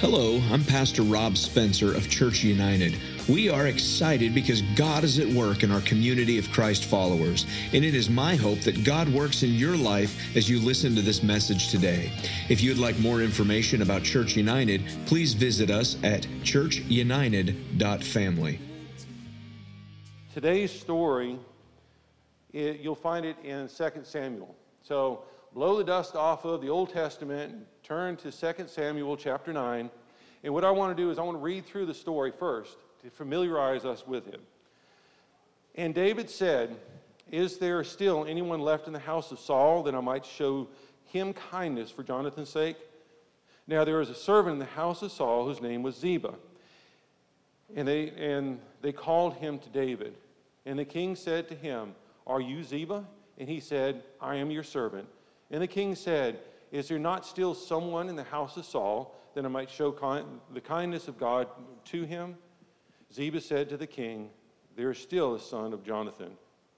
Hello, I'm Pastor Rob Spencer of Church United. We are excited because God is at work in our community of Christ followers, and it is my hope that God works in your life as you listen to this message today. If you'd like more information about Church United, please visit us at churchunited.family. Today's story, it, you'll find it in 2 Samuel. So blow the dust off of the Old Testament turn to 2 Samuel chapter 9. And what I want to do is I want to read through the story first to familiarize us with it. And David said, Is there still anyone left in the house of Saul that I might show him kindness for Jonathan's sake? Now there was a servant in the house of Saul whose name was Ziba. And they, and they called him to David. And the king said to him, Are you Ziba? And he said, I am your servant. And the king said, Is there not still someone in the house of Saul that I might show kind, the kindness of God to him? Ziba said to the king, There is still a son of Jonathan.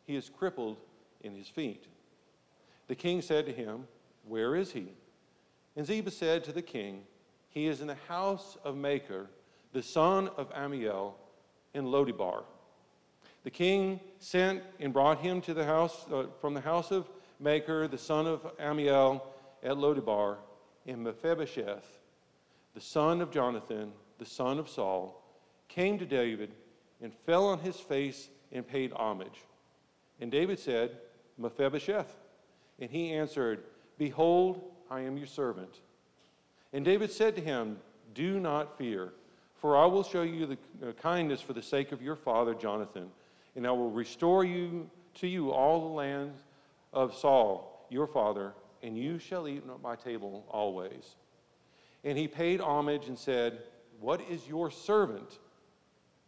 He is crippled in his feet. The king said to him, Where is he? And Ziba said to the king, He is in the house of Machir, the son of Ammiel, in Lodibar. The king sent and brought him to the house uh, from the house of Machir, the son of Ammiel, at Lodebar, and Mephibosheth, the son of Jonathan, the son of Saul, came to David and fell on his face and paid homage. And David said, Mephibosheth. And he answered, Behold, I am your servant. And David said to him, Do not fear, for I will show you the kindness for the sake of your father Jonathan, and I will restore you to you all the lands of Saul, your father, and you shall eat at my table always. And he paid homage and said, What is your servant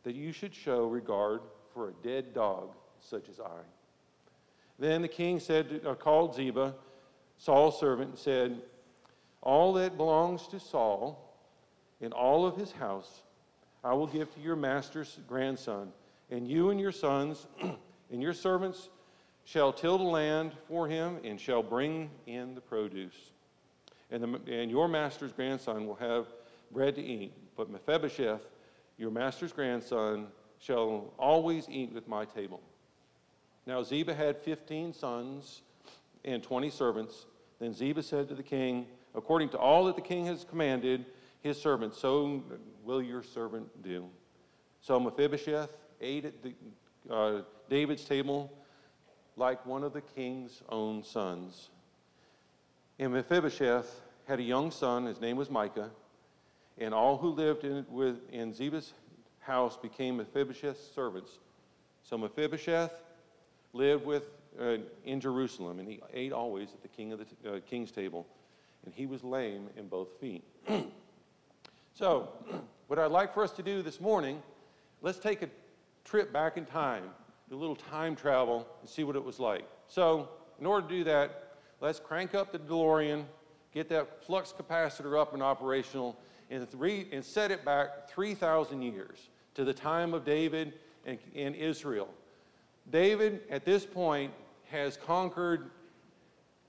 that you should show regard for a dead dog such as I? Then the king said, uh, called Ziba, Saul's servant, and said, All that belongs to Saul and all of his house I will give to your master's grandson, and you and your sons and your servants shall till the land for him and shall bring in the produce. And, the, and your master's grandson will have bread to eat, but Mephibosheth, your master's grandson, shall always eat with my table. Now Ziba had 15 sons and 20 servants. Then Ziba said to the king, According to all that the king has commanded his servant, so will your servant do. So Mephibosheth ate at the, uh, David's table like one of the king's own sons. And Mephibosheth had a young son, his name was Micah, and all who lived in, with, in Ziba's house became Mephibosheth's servants. So Mephibosheth lived with, uh, in Jerusalem, and he ate always at the king of the uh, king's table, and he was lame in both feet. so, what I'd like for us to do this morning, let's take a trip back in time do a little time travel and see what it was like. So, in order to do that, let's crank up the DeLorean, get that flux capacitor up and operational, and, three, and set it back 3,000 years to the time of David and, and Israel. David, at this point, has conquered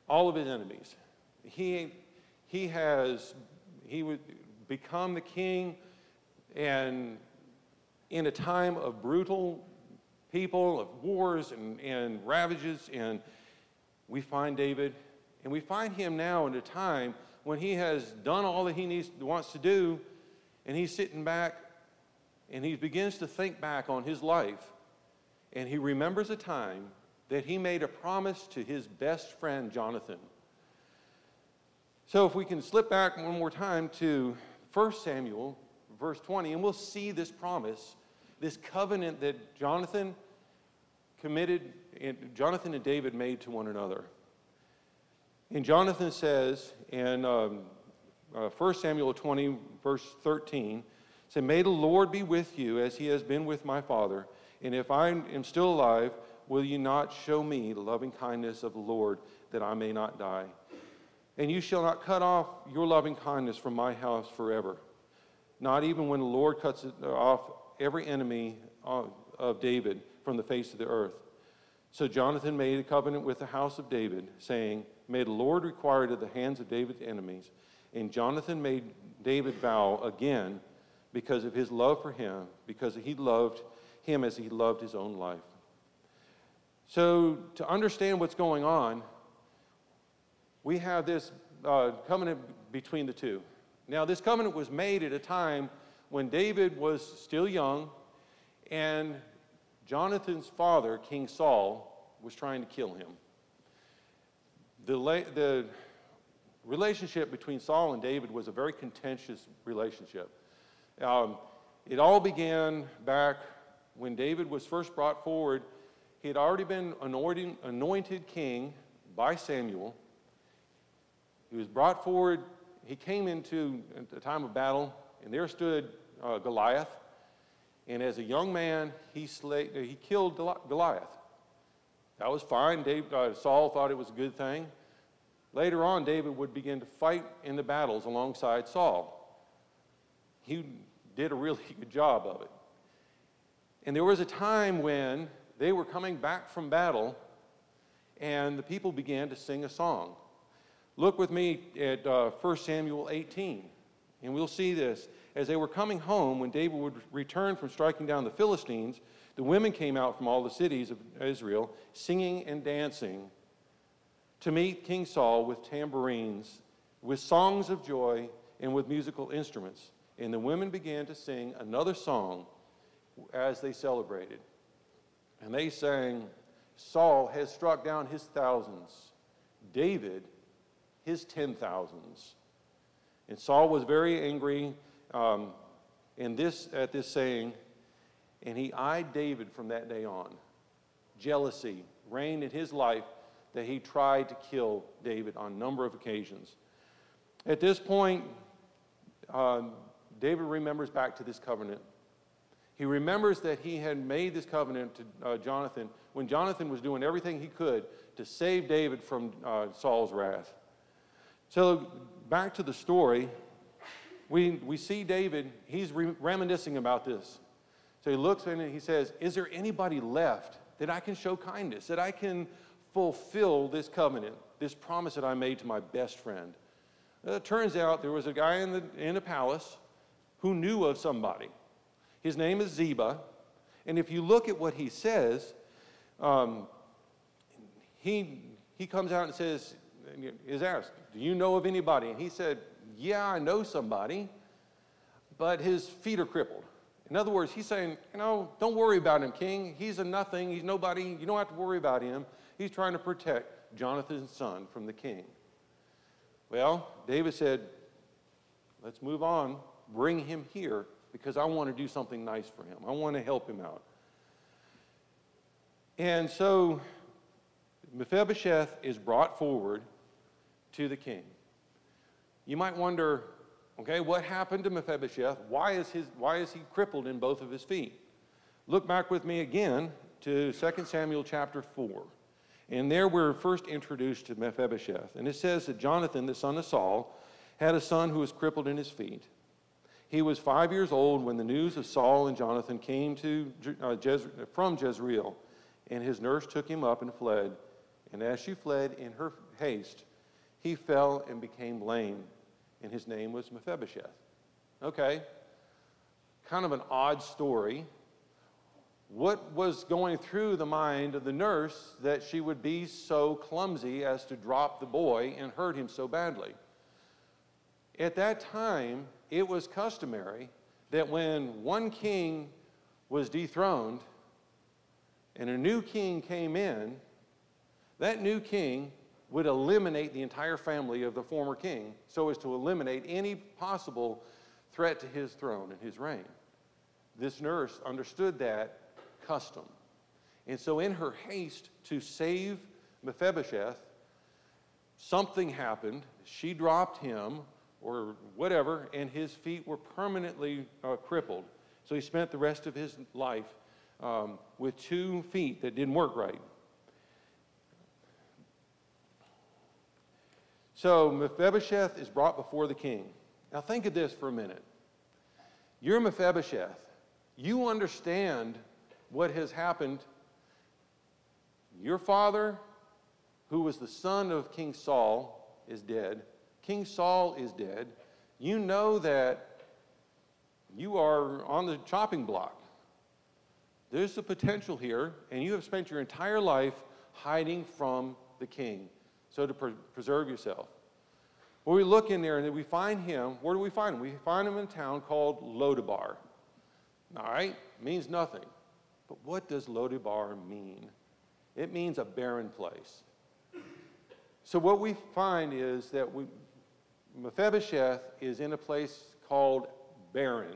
all of his enemies. He, he has he would become the king and in a time of brutal people, of wars and, and ravages. And we find David, and we find him now in a time when he has done all that he needs, wants to do, and he's sitting back and he begins to think back on his life. And he remembers a time that he made a promise to his best friend, Jonathan. So if we can slip back one more time to 1 Samuel, verse 20, and we'll see this promise, this covenant that Jonathan committed, Jonathan and David made to one another. And Jonathan says in um, uh, 1 Samuel 20, verse 13, say, May the Lord be with you as he has been with my father. And if I am still alive, will you not show me the loving kindness of the Lord that I may not die? And you shall not cut off your loving kindness from my house forever. Not even when the Lord cuts off every enemy of David from the face of the earth. So Jonathan made a covenant with the house of David, saying, May the Lord require to the hands of David's enemies, And Jonathan made David vow again because of his love for him, because he loved him as he loved his own life. So, to understand what's going on, we have this uh, covenant between the two. Now, this covenant was made at a time when David was still young, and Jonathan's father, King Saul, was trying to kill him. The, the relationship between Saul and David was a very contentious relationship. Um, it all began back when David was first brought forward. He had already been anointed, anointed king by Samuel. He was brought forward. He came into a time of battle, and there stood uh, Goliath. And as a young man, he, slayed, he killed Goliath. That was fine. Dave, uh, Saul thought it was a good thing. Later on, David would begin to fight in the battles alongside Saul. He did a really good job of it. And there was a time when they were coming back from battle, and the people began to sing a song. Look with me at uh, 1 Samuel 18, and we'll see this. As they were coming home, when David would return from striking down the Philistines, the women came out from all the cities of Israel, singing and dancing to meet King Saul with tambourines, with songs of joy, and with musical instruments. And the women began to sing another song as they celebrated. And they sang, Saul has struck down his thousands, David his ten thousands. And Saul was very angry um, this, at this saying, and he eyed David from that day on. Jealousy reigned in his life that he tried to kill David on a number of occasions. At this point, um, David remembers back to this covenant. He remembers that he had made this covenant to uh, Jonathan when Jonathan was doing everything he could to save David from uh, Saul's wrath. So, back to the story, we, we see David, he's re- reminiscing about this. So he looks and he says, Is there anybody left that I can show kindness, that I can fulfill this covenant, this promise that I made to my best friend? Uh, it turns out there was a guy in the, in the palace who knew of somebody. His name is Ziba. And if you look at what he says, um, he, he comes out and says, is asked, Do you know of anybody? And he said, Yeah, I know somebody, but his feet are crippled. In other words, he's saying, You know, don't worry about him, king. He's a nothing. He's nobody. You don't have to worry about him. He's trying to protect Jonathan's son from the king. Well, David said, Let's move on. Bring him here because I want to do something nice for him. I want to help him out. And so Mephibosheth is brought forward to the king. You might wonder, okay, what happened to Mephibosheth? Why is, his, why is he crippled in both of his feet? Look back with me again to 2 Samuel chapter 4. And there we're first introduced to Mephibosheth. And it says that Jonathan, the son of Saul, had a son who was crippled in his feet. He was five years old when the news of Saul and Jonathan came to, uh, from Jezreel, and his nurse took him up and fled. And as she fled in her haste, he fell and became lame, and his name was Mephibosheth. Okay, kind of an odd story. What was going through the mind of the nurse that she would be so clumsy as to drop the boy and hurt him so badly? At that time, it was customary that when one king was dethroned and a new king came in, that new king would eliminate the entire family of the former king so as to eliminate any possible threat to his throne and his reign. This nurse understood that custom. And so, in her haste to save Mephibosheth, something happened. She dropped him or whatever, and his feet were permanently uh, crippled. So, he spent the rest of his life um, with two feet that didn't work right. So Mephibosheth is brought before the king. Now think of this for a minute. You're Mephibosheth. You understand what has happened. Your father, who was the son of King Saul, is dead. King Saul is dead, you know that you are on the chopping block. There's a potential here, and you have spent your entire life hiding from the king. So to pre- preserve yourself. When we look in there and we find him, where do we find him? We find him in a town called Lodabar. All right, means nothing. But what does Lodabar mean? It means a barren place. So what we find is that we, Mephibosheth is in a place called barren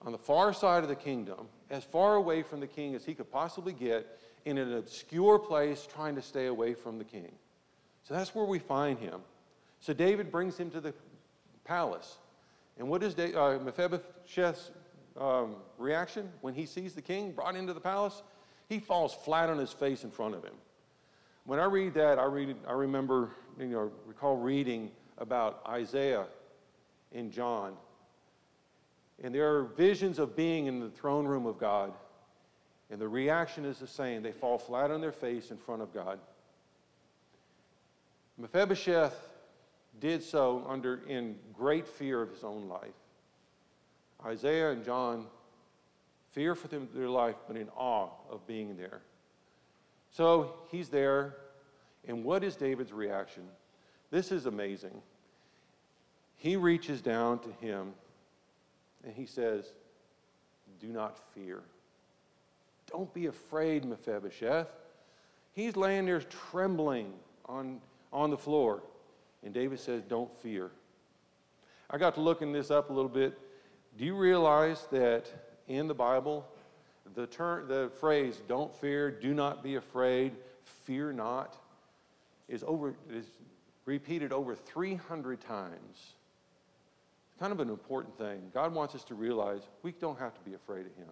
on the far side of the kingdom, as far away from the king as he could possibly get, in an obscure place trying to stay away from the king. So that's where we find him. So David brings him to the palace. And what is uh, Mephibosheth's um, reaction when he sees the king brought into the palace? He falls flat on his face in front of him. When I read that, I, read, I remember, you know, recall reading about Isaiah in John. And there are visions of being in the throne room of God. And the reaction is the same. They fall flat on their face in front of God. Mephibosheth did so under in great fear of his own life. Isaiah and John fear for them, their life, but in awe of being there. So he's there, and what is David's reaction? This is amazing. He reaches down to him and he says, Do not fear. Don't be afraid, Mephibosheth. He's laying there trembling on, on the floor. And David says, Don't fear. I got to looking this up a little bit. Do you realize that in the Bible, the, term, the phrase, don't fear, do not be afraid, fear not, is, over, is repeated over 300 times. Kind of an important thing. God wants us to realize we don't have to be afraid of him.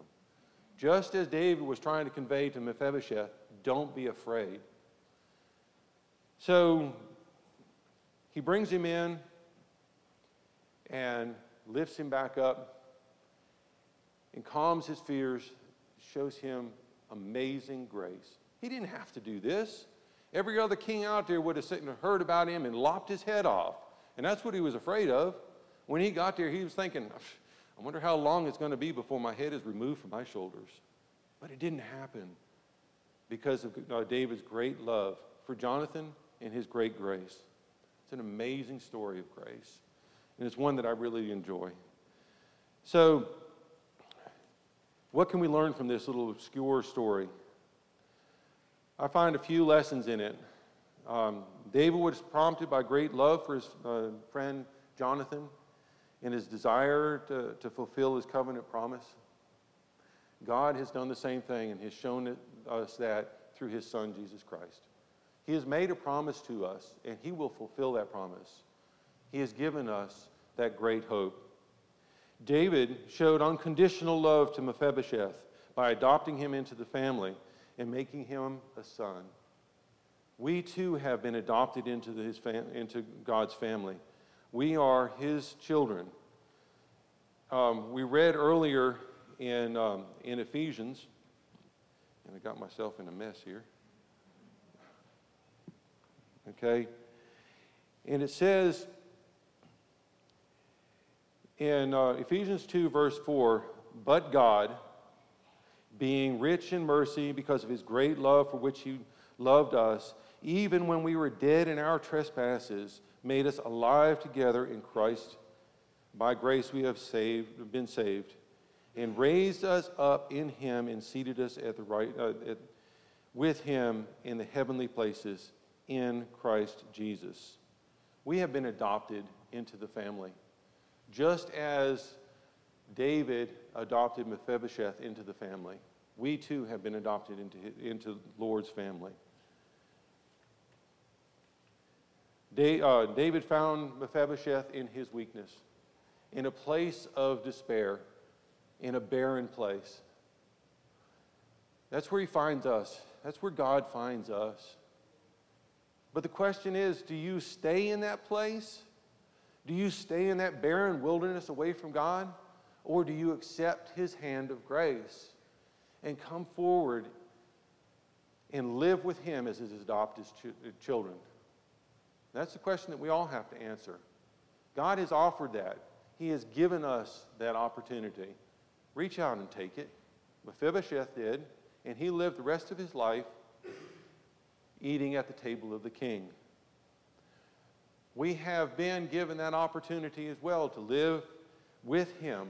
Just as David was trying to convey to Mephibosheth, don't be afraid. So he brings him in and lifts him back up and calms his fears, shows him amazing grace. He didn't have to do this. Every other king out there would have sitting and heard about him and lopped his head off. And that's what he was afraid of. When he got there, he was thinking, I wonder how long it's going to be before my head is removed from my shoulders. But it didn't happen because of uh, David's great love for Jonathan and his great grace. It's an amazing story of grace, and it's one that I really enjoy. So, what can we learn from this little obscure story? I find a few lessons in it. Um, David was prompted by great love for his uh, friend Jonathan and his desire to, to fulfill his covenant promise. God has done the same thing and has shown us that through his son, Jesus Christ. He has made a promise to us, and he will fulfill that promise. He has given us that great hope. David showed unconditional love to Mephibosheth by adopting him into the family and making him a son. We too have been adopted into, his fam- into God's family. We are his children. Um, we read earlier in, um, in Ephesians, and I got myself in a mess here. Okay? And it says in uh, Ephesians 2, verse 4, but God, being rich in mercy because of his great love for which he loved us, even when we were dead in our trespasses, made us alive together in Christ. By grace we have saved, been saved, and raised us up in him and seated us at the right, uh, at, with him in the heavenly places in Christ Jesus. We have been adopted into the family, just as David adopted Mephibosheth into the family. We too have been adopted into, into Lord's family. Uh, David found Mephibosheth in his weakness, in a place of despair, in a barren place. That's where he finds us. That's where God finds us. But the question is do you stay in that place? Do you stay in that barren wilderness away from God? Or do you accept his hand of grace and come forward and live with him as his adopted children? That's the question that we all have to answer. God has offered that. He has given us that opportunity. Reach out and take it. Mephibosheth did, and he lived the rest of his life eating at the table of the king. We have been given that opportunity as well to live with him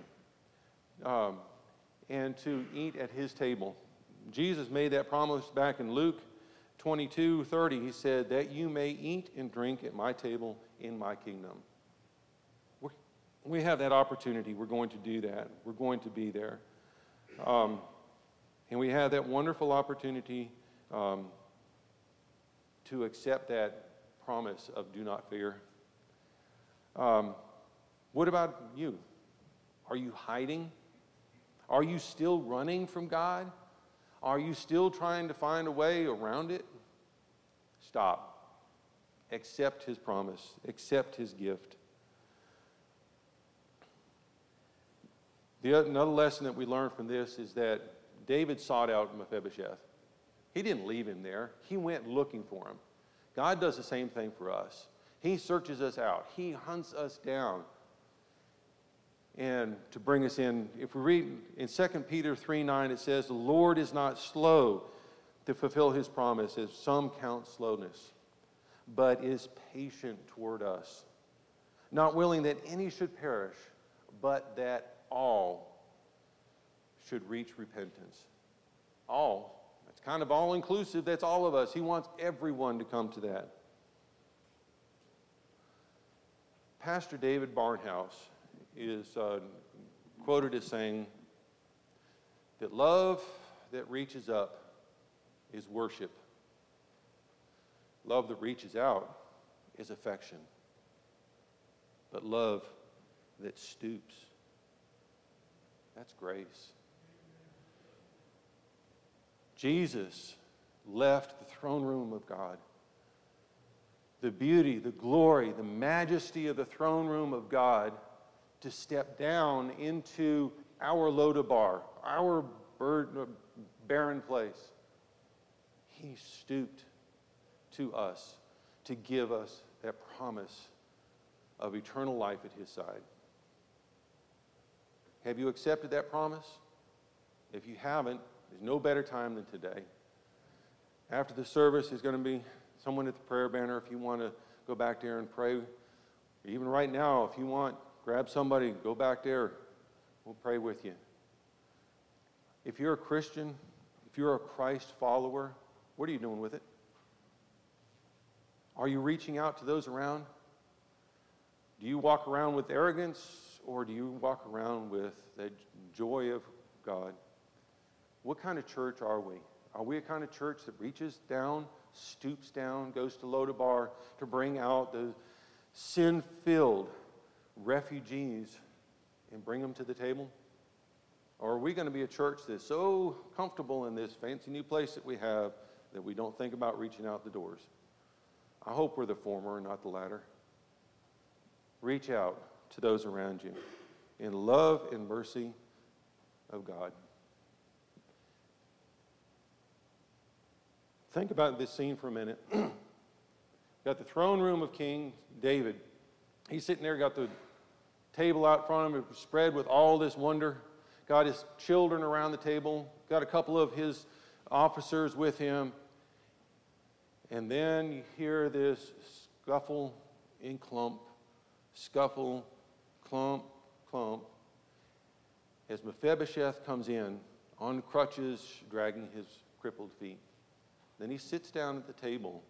um, and to eat at his table. Jesus made that promise back in Luke 22 30. He said, That you may eat and drink at my table in my kingdom. We have that opportunity. We're going to do that. We're going to be there. Um, and we have that wonderful opportunity um, to accept that promise of do not fear. Um, what about you? Are you hiding? Are you still running from God? Are you still trying to find a way around it? Stop. Accept his promise, accept his gift. The, another lesson that we learn from this is that David sought out Mephibosheth. He didn't leave him there, he went looking for him. God does the same thing for us. He searches us out, He hunts us down. And to bring us in, if we read in 2 Peter 3 9, it says, The Lord is not slow to fulfill his promise, as some count slowness, but is patient toward us, not willing that any should perish, but that all should reach repentance. All. That's kind of all inclusive. That's all of us. He wants everyone to come to that. Pastor David Barnhouse is uh, quoted as saying that love that reaches up is worship. Love that reaches out is affection. But love that stoops, that's grace. Jesus left the throne room of God. The beauty, the glory, the majesty of the throne room of God to step down into our Lodabar, our barren place. He stooped to us to give us that promise of eternal life at His side. Have you accepted that promise? If you haven't, there's no better time than today. After the service, there's going to be someone at the prayer banner if you want to go back there and pray. Even right now, if you want, grab somebody, go back there. We'll pray with you. If you're a Christian, if you're a Christ follower, what are you doing with it? Are you reaching out to those around? Do you walk around with arrogance or do you walk around with the joy of God? What kind of church are we? Are we a kind of church that reaches down, stoops down, goes to Lodabar to bring out the sin filled refugees and bring them to the table? Or are we going to be a church that's so comfortable in this fancy new place that we have that we don't think about reaching out the doors. I hope we're the former and not the latter. Reach out to those around you in love and mercy of God. Think about this scene for a minute. got the throne room of King David. He's sitting there, got the table out front of him, spread with all this wonder. Got his children around the table, got a couple of his officers with him. And then you hear this scuffle in clump, scuffle, clump, clump, as Mephibosheth comes in on crutches, dragging his crippled feet. Then he sits down at the table,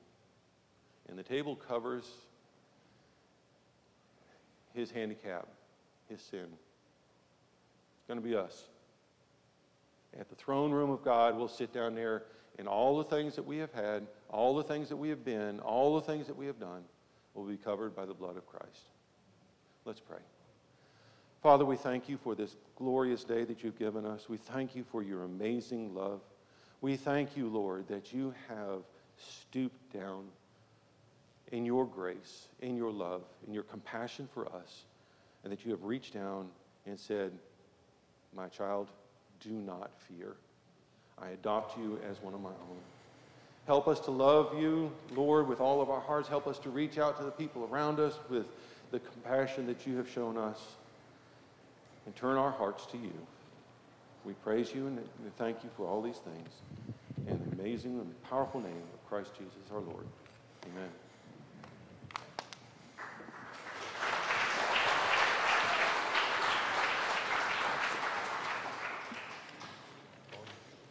and the table covers his handicap, his sin. It's going to be us. At the throne room of God, we'll sit down there and all the things that we have had, all the things that we have been, all the things that we have done will be covered by the blood of Christ. Let's pray. Father, we thank you for this glorious day that you've given us. We thank you for your amazing love. We thank you, Lord, that you have stooped down in your grace, in your love, in your compassion for us, and that you have reached down and said, My child, do not fear. I adopt you as one of my own. Help us to love you, Lord, with all of our hearts. Help us to reach out to the people around us with the compassion that you have shown us and turn our hearts to you. We praise you and thank you for all these things. In the amazing and powerful name of Christ Jesus our Lord. Amen.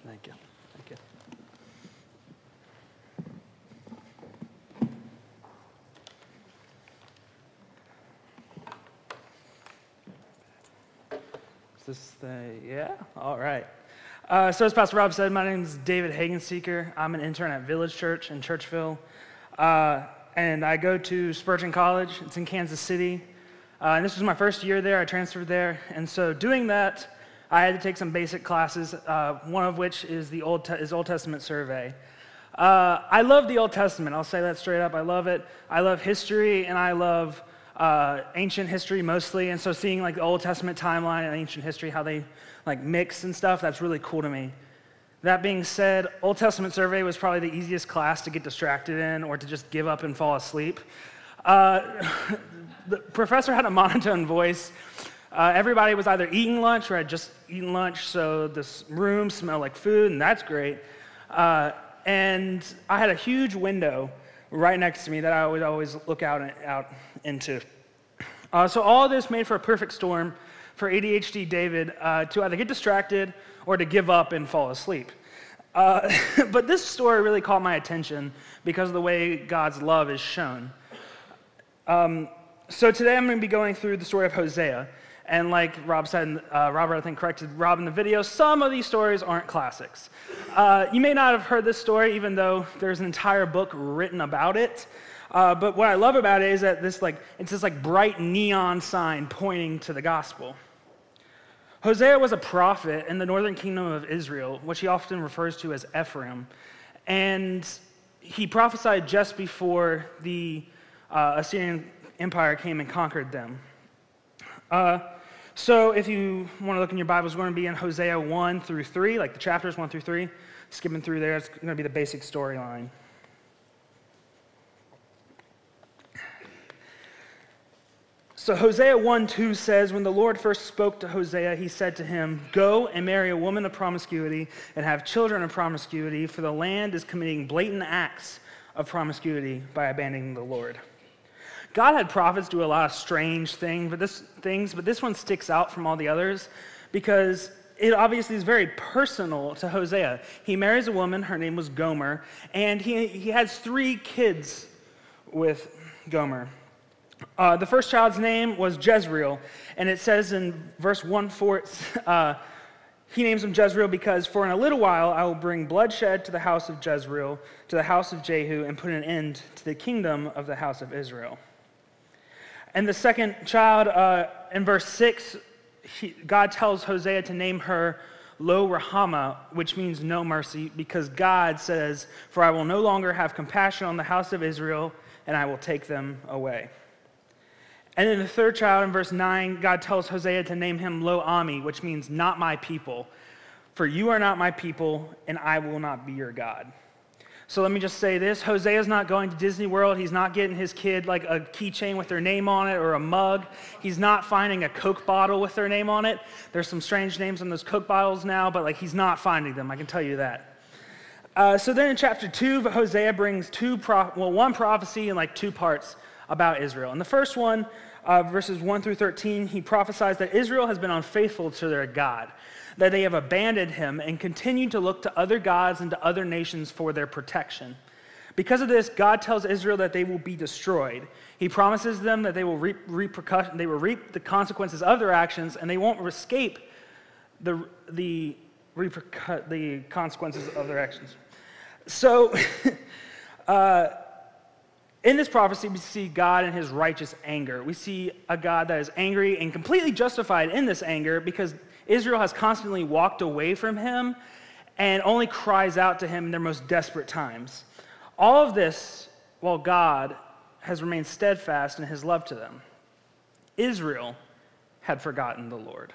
Thank you. Thank you. Is this the, yeah? All right. Uh, so, as Pastor Rob said, my name is David Hagenseeker. I'm an intern at Village Church in Churchville. Uh, and I go to Spurgeon College. It's in Kansas City. Uh, and this was my first year there. I transferred there. And so, doing that, I had to take some basic classes, uh, one of which is the Old, Te- is Old Testament survey. Uh, I love the Old Testament. I'll say that straight up. I love it. I love history, and I love uh, ancient history mostly. And so, seeing like the Old Testament timeline and ancient history, how they like mix and stuff, that's really cool to me. That being said, Old Testament survey was probably the easiest class to get distracted in or to just give up and fall asleep. Uh, the professor had a monotone voice. Uh, everybody was either eating lunch or had just eaten lunch, so this room smelled like food, and that's great. Uh, and I had a huge window right next to me that I would always look out, out into. Uh, so all this made for a perfect storm for ADHD David uh, to either get distracted or to give up and fall asleep. Uh, but this story really caught my attention because of the way God's love is shown. Um, so today I'm going to be going through the story of Hosea. And like Rob said, uh, Robert, I think, corrected Rob in the video, some of these stories aren't classics. Uh, you may not have heard this story, even though there's an entire book written about it. Uh, but what I love about it is that this, like, it's this like bright neon sign pointing to the gospel. Hosea was a prophet in the northern kingdom of Israel, which he often refers to as Ephraim. And he prophesied just before the uh, Assyrian Empire came and conquered them. Uh, so if you want to look in your Bibles, we're going to be in Hosea 1 through 3, like the chapters 1 through 3. Skipping through there, it's going to be the basic storyline. So Hosea 1 2 says, When the Lord first spoke to Hosea, he said to him, Go and marry a woman of promiscuity and have children of promiscuity, for the land is committing blatant acts of promiscuity by abandoning the Lord. God had prophets do a lot of strange things, but this, things, but this one sticks out from all the others because it obviously is very personal to Hosea. He marries a woman, her name was Gomer, and he, he has three kids with Gomer. Uh, the first child's name was Jezreel, and it says in verse 1 4, uh, he names him Jezreel because for in a little while I will bring bloodshed to the house of Jezreel, to the house of Jehu, and put an end to the kingdom of the house of Israel. And the second child, uh, in verse 6, he, God tells Hosea to name her Lo Ruhamah, which means no mercy, because God says, For I will no longer have compassion on the house of Israel, and I will take them away. And then the third child, in verse 9, God tells Hosea to name him Lo Ammi, which means not my people. For you are not my people, and I will not be your God. So let me just say this Hosea's not going to Disney World. He's not getting his kid like a keychain with their name on it or a mug. He's not finding a Coke bottle with their name on it. There's some strange names on those Coke bottles now, but like he's not finding them. I can tell you that. Uh, so then in chapter 2, Hosea brings two, pro- well, one prophecy and like two parts about Israel. And the first one, uh, verses 1 through 13, he prophesies that Israel has been unfaithful to their God that they have abandoned him and continue to look to other gods and to other nations for their protection. Because of this, God tells Israel that they will be destroyed. He promises them that they will reap, repercussion, they will reap the consequences of their actions and they won't escape the, the, repercu- the consequences of their actions. So, uh, in this prophecy, we see God in his righteous anger. We see a God that is angry and completely justified in this anger because Israel has constantly walked away from him and only cries out to him in their most desperate times. All of this while God has remained steadfast in his love to them. Israel had forgotten the Lord.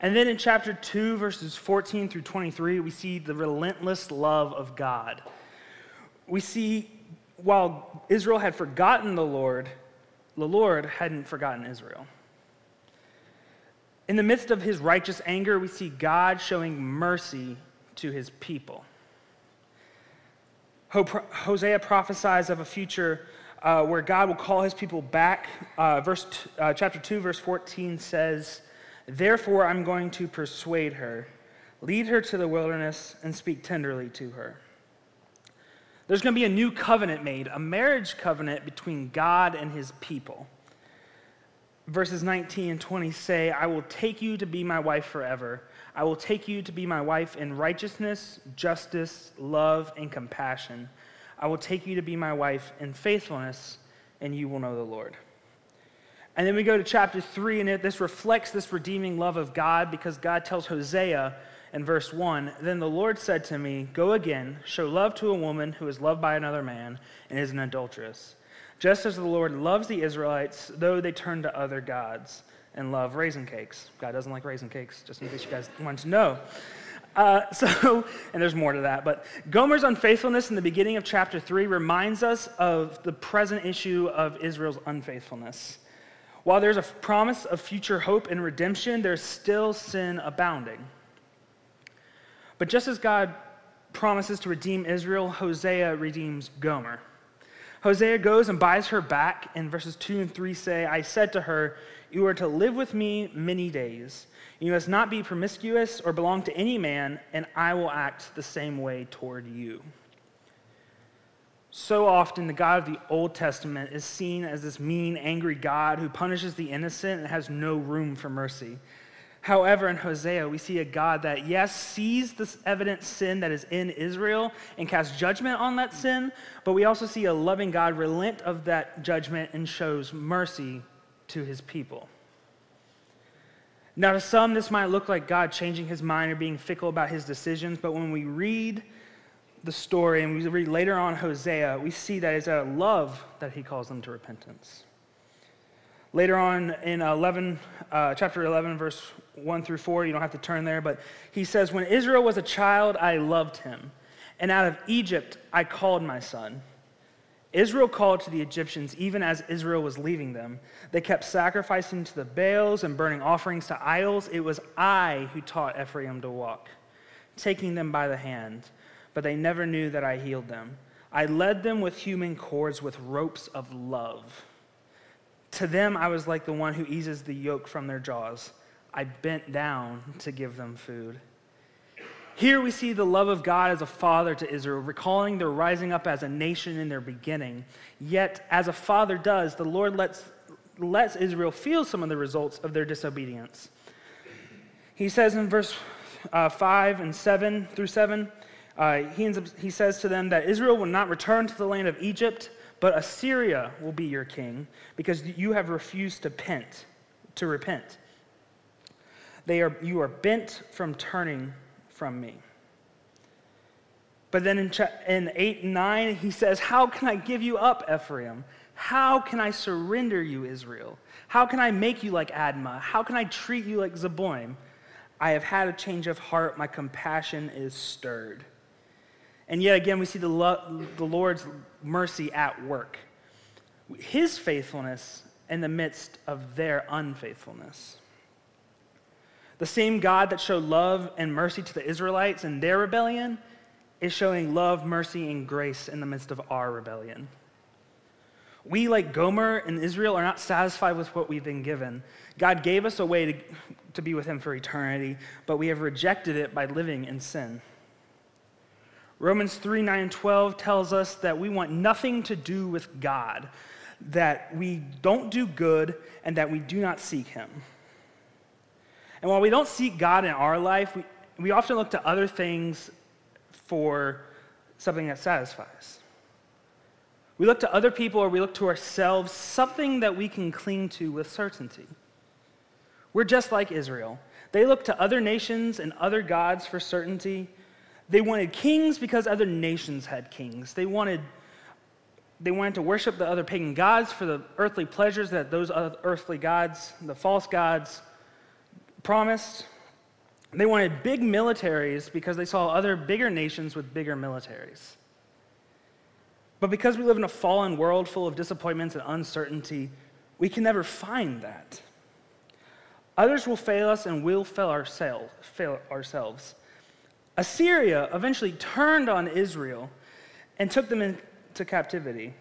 And then in chapter 2, verses 14 through 23, we see the relentless love of God. We see while Israel had forgotten the Lord, the Lord hadn't forgotten Israel. In the midst of his righteous anger, we see God showing mercy to his people. Hosea prophesies of a future uh, where God will call his people back. Uh, verse t- uh, chapter 2, verse 14 says, Therefore I'm going to persuade her, lead her to the wilderness, and speak tenderly to her. There's going to be a new covenant made, a marriage covenant between God and his people. Verses 19 and 20 say, I will take you to be my wife forever. I will take you to be my wife in righteousness, justice, love, and compassion. I will take you to be my wife in faithfulness, and you will know the Lord. And then we go to chapter 3, and it, this reflects this redeeming love of God because God tells Hosea in verse 1 Then the Lord said to me, Go again, show love to a woman who is loved by another man and is an adulteress. Just as the Lord loves the Israelites, though they turn to other gods and love raisin cakes. God doesn't like raisin cakes, just in case you guys want to know. Uh, so, and there's more to that, but Gomer's unfaithfulness in the beginning of chapter 3 reminds us of the present issue of Israel's unfaithfulness. While there's a promise of future hope and redemption, there's still sin abounding. But just as God promises to redeem Israel, Hosea redeems Gomer. Hosea goes and buys her back, and verses 2 and 3 say, I said to her, You are to live with me many days. You must not be promiscuous or belong to any man, and I will act the same way toward you. So often, the God of the Old Testament is seen as this mean, angry God who punishes the innocent and has no room for mercy. However, in Hosea, we see a God that, yes, sees this evident sin that is in Israel and casts judgment on that sin, but we also see a loving God relent of that judgment and shows mercy to his people. Now, to some, this might look like God changing his mind or being fickle about his decisions, but when we read the story and we read later on Hosea, we see that it's out of love that he calls them to repentance. Later on in 11, uh, chapter 11, verse 1 through 4, you don't have to turn there, but he says, When Israel was a child, I loved him, and out of Egypt I called my son. Israel called to the Egyptians even as Israel was leaving them. They kept sacrificing to the Baals and burning offerings to idols. It was I who taught Ephraim to walk, taking them by the hand, but they never knew that I healed them. I led them with human cords, with ropes of love. To them, I was like the one who eases the yoke from their jaws. I bent down to give them food. Here we see the love of God as a father to Israel, recalling their rising up as a nation in their beginning. Yet, as a father does, the Lord lets, lets Israel feel some of the results of their disobedience. He says in verse uh, 5 and 7 through 7, uh, he, up, he says to them that Israel will not return to the land of Egypt but Assyria will be your king because you have refused to repent, to repent. They are, you are bent from turning from me. But then in, in 8 and 9, he says, How can I give you up, Ephraim? How can I surrender you, Israel? How can I make you like Admah? How can I treat you like Zeboim? I have had a change of heart. My compassion is stirred. And yet again, we see the, lo- the Lord's mercy at work. His faithfulness in the midst of their unfaithfulness. The same God that showed love and mercy to the Israelites in their rebellion is showing love, mercy, and grace in the midst of our rebellion. We, like Gomer and Israel, are not satisfied with what we've been given. God gave us a way to, to be with Him for eternity, but we have rejected it by living in sin. Romans 3 9 and 12 tells us that we want nothing to do with God, that we don't do good, and that we do not seek Him. And while we don't seek God in our life, we, we often look to other things for something that satisfies. We look to other people or we look to ourselves, something that we can cling to with certainty. We're just like Israel. They look to other nations and other gods for certainty, they wanted kings because other nations had kings. They wanted, they wanted to worship the other pagan gods for the earthly pleasures that those earthly gods, the false gods, promised. They wanted big militaries because they saw other bigger nations with bigger militaries. But because we live in a fallen world full of disappointments and uncertainty, we can never find that. Others will fail us and we'll fail ourselves. Assyria eventually turned on Israel and took them into captivity.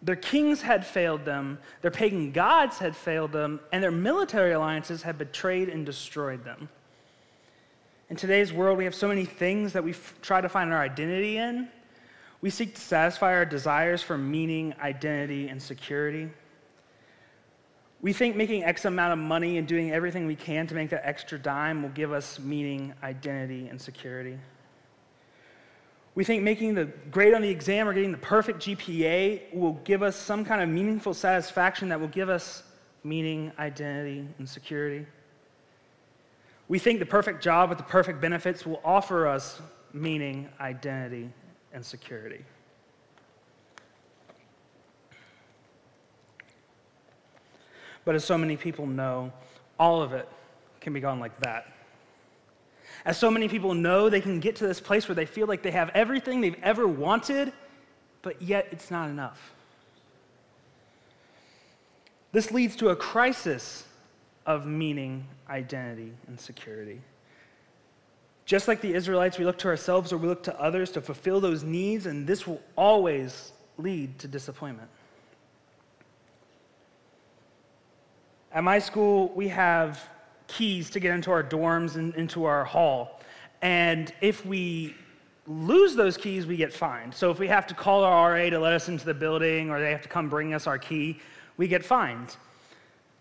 Their kings had failed them, their pagan gods had failed them, and their military alliances had betrayed and destroyed them. In today's world, we have so many things that we f- try to find our identity in. We seek to satisfy our desires for meaning, identity, and security. We think making X amount of money and doing everything we can to make that extra dime will give us meaning, identity, and security. We think making the grade on the exam or getting the perfect GPA will give us some kind of meaningful satisfaction that will give us meaning, identity, and security. We think the perfect job with the perfect benefits will offer us meaning, identity, and security. But as so many people know, all of it can be gone like that. As so many people know, they can get to this place where they feel like they have everything they've ever wanted, but yet it's not enough. This leads to a crisis of meaning, identity, and security. Just like the Israelites, we look to ourselves or we look to others to fulfill those needs, and this will always lead to disappointment. At my school, we have keys to get into our dorms and into our hall. And if we lose those keys, we get fined. So if we have to call our RA to let us into the building or they have to come bring us our key, we get fined.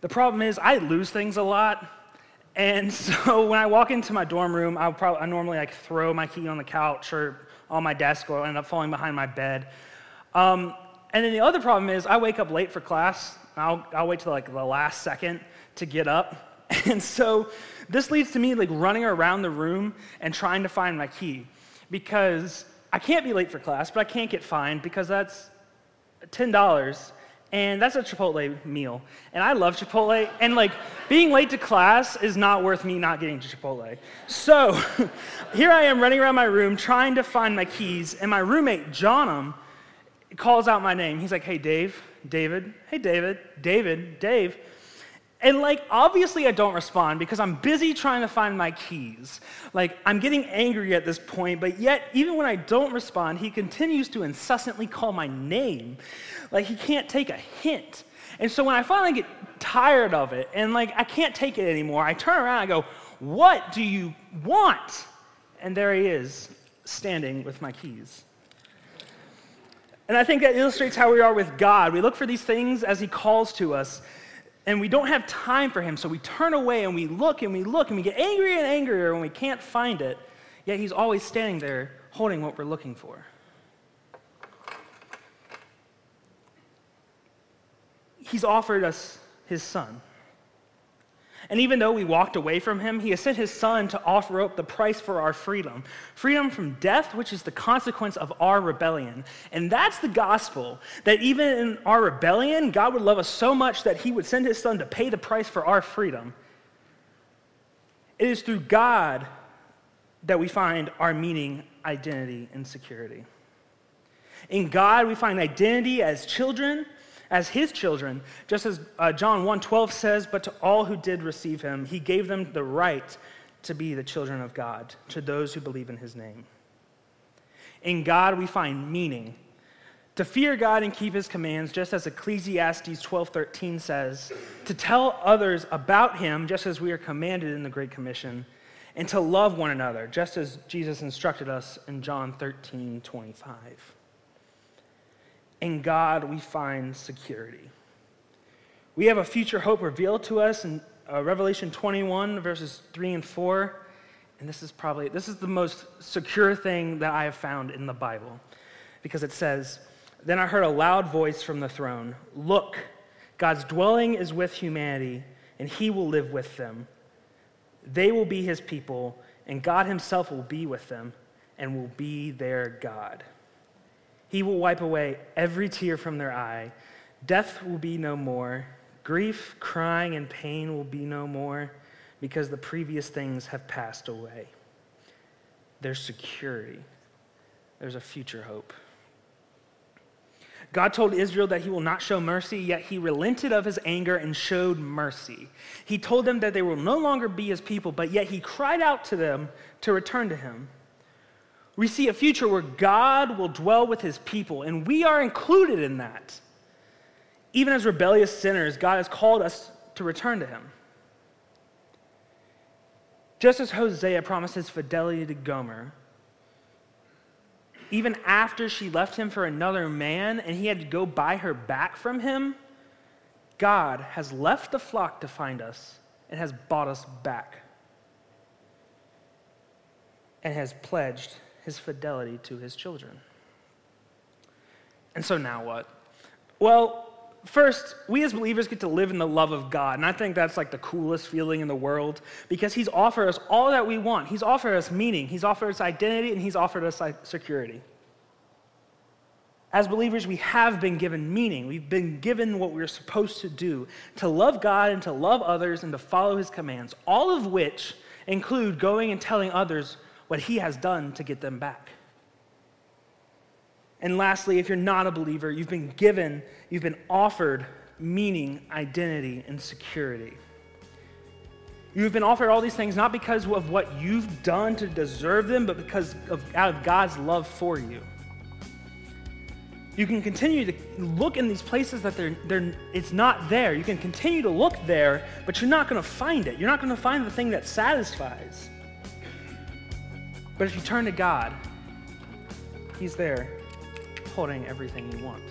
The problem is, I lose things a lot. And so when I walk into my dorm room, I'll probably, I normally like throw my key on the couch or on my desk or end up falling behind my bed. Um, and then the other problem is, I wake up late for class I'll, I'll wait till like the last second to get up. And so this leads to me like running around the room and trying to find my key because I can't be late for class, but I can't get fined because that's $10 and that's a Chipotle meal. And I love Chipotle, and like being late to class is not worth me not getting to Chipotle. So here I am running around my room trying to find my keys, and my roommate, Johnum, calls out my name. He's like, Hey, Dave, David, hey, David, David, Dave. And like, obviously, I don't respond because I'm busy trying to find my keys. Like, I'm getting angry at this point, but yet, even when I don't respond, he continues to incessantly call my name. Like, he can't take a hint. And so when I finally get tired of it and like, I can't take it anymore, I turn around and I go, What do you want? And there he is, standing with my keys. And I think that illustrates how we are with God. We look for these things as He calls to us, and we don't have time for Him, so we turn away and we look and we look and we get angrier and angrier when we can't find it, yet He's always standing there holding what we're looking for. He's offered us His Son. And even though we walked away from him, he has sent his son to offer up the price for our freedom freedom from death, which is the consequence of our rebellion. And that's the gospel that even in our rebellion, God would love us so much that he would send his son to pay the price for our freedom. It is through God that we find our meaning, identity, and security. In God, we find identity as children as his children, just as uh, John 1:12 says, but to all who did receive him, he gave them the right to be the children of God, to those who believe in his name. In God we find meaning. To fear God and keep his commands, just as Ecclesiastes 12:13 says, to tell others about him, just as we are commanded in the Great Commission, and to love one another, just as Jesus instructed us in John 13:25. In God, we find security. We have a future hope revealed to us in uh, Revelation 21, verses 3 and 4. And this is probably, this is the most secure thing that I have found in the Bible. Because it says, Then I heard a loud voice from the throne Look, God's dwelling is with humanity, and he will live with them. They will be his people, and God himself will be with them and will be their God. He will wipe away every tear from their eye. Death will be no more. Grief, crying, and pain will be no more. because the previous things have passed away. There's security, there's a future hope. God told Israel that he will not show mercy, yet he relented of his anger and showed mercy. He told them that they will no longer be his people, but yet he cried out to them to return to him. We see a future where God will dwell with his people, and we are included in that. Even as rebellious sinners, God has called us to return to him. Just as Hosea promised fidelity to Gomer, even after she left him for another man and he had to go buy her back from him, God has left the flock to find us and has bought us back and has pledged his fidelity to his children. And so now what? Well, First, we as believers get to live in the love of God. And I think that's like the coolest feeling in the world because He's offered us all that we want. He's offered us meaning, He's offered us identity, and He's offered us security. As believers, we have been given meaning. We've been given what we're supposed to do to love God and to love others and to follow His commands, all of which include going and telling others what He has done to get them back. And lastly, if you're not a believer, you've been given, you've been offered meaning, identity, and security. You've been offered all these things not because of what you've done to deserve them, but because of out of God's love for you. You can continue to look in these places that they're, they're, it's not there. You can continue to look there, but you're not going to find it. You're not going to find the thing that satisfies. But if you turn to God, He's there holding everything you want.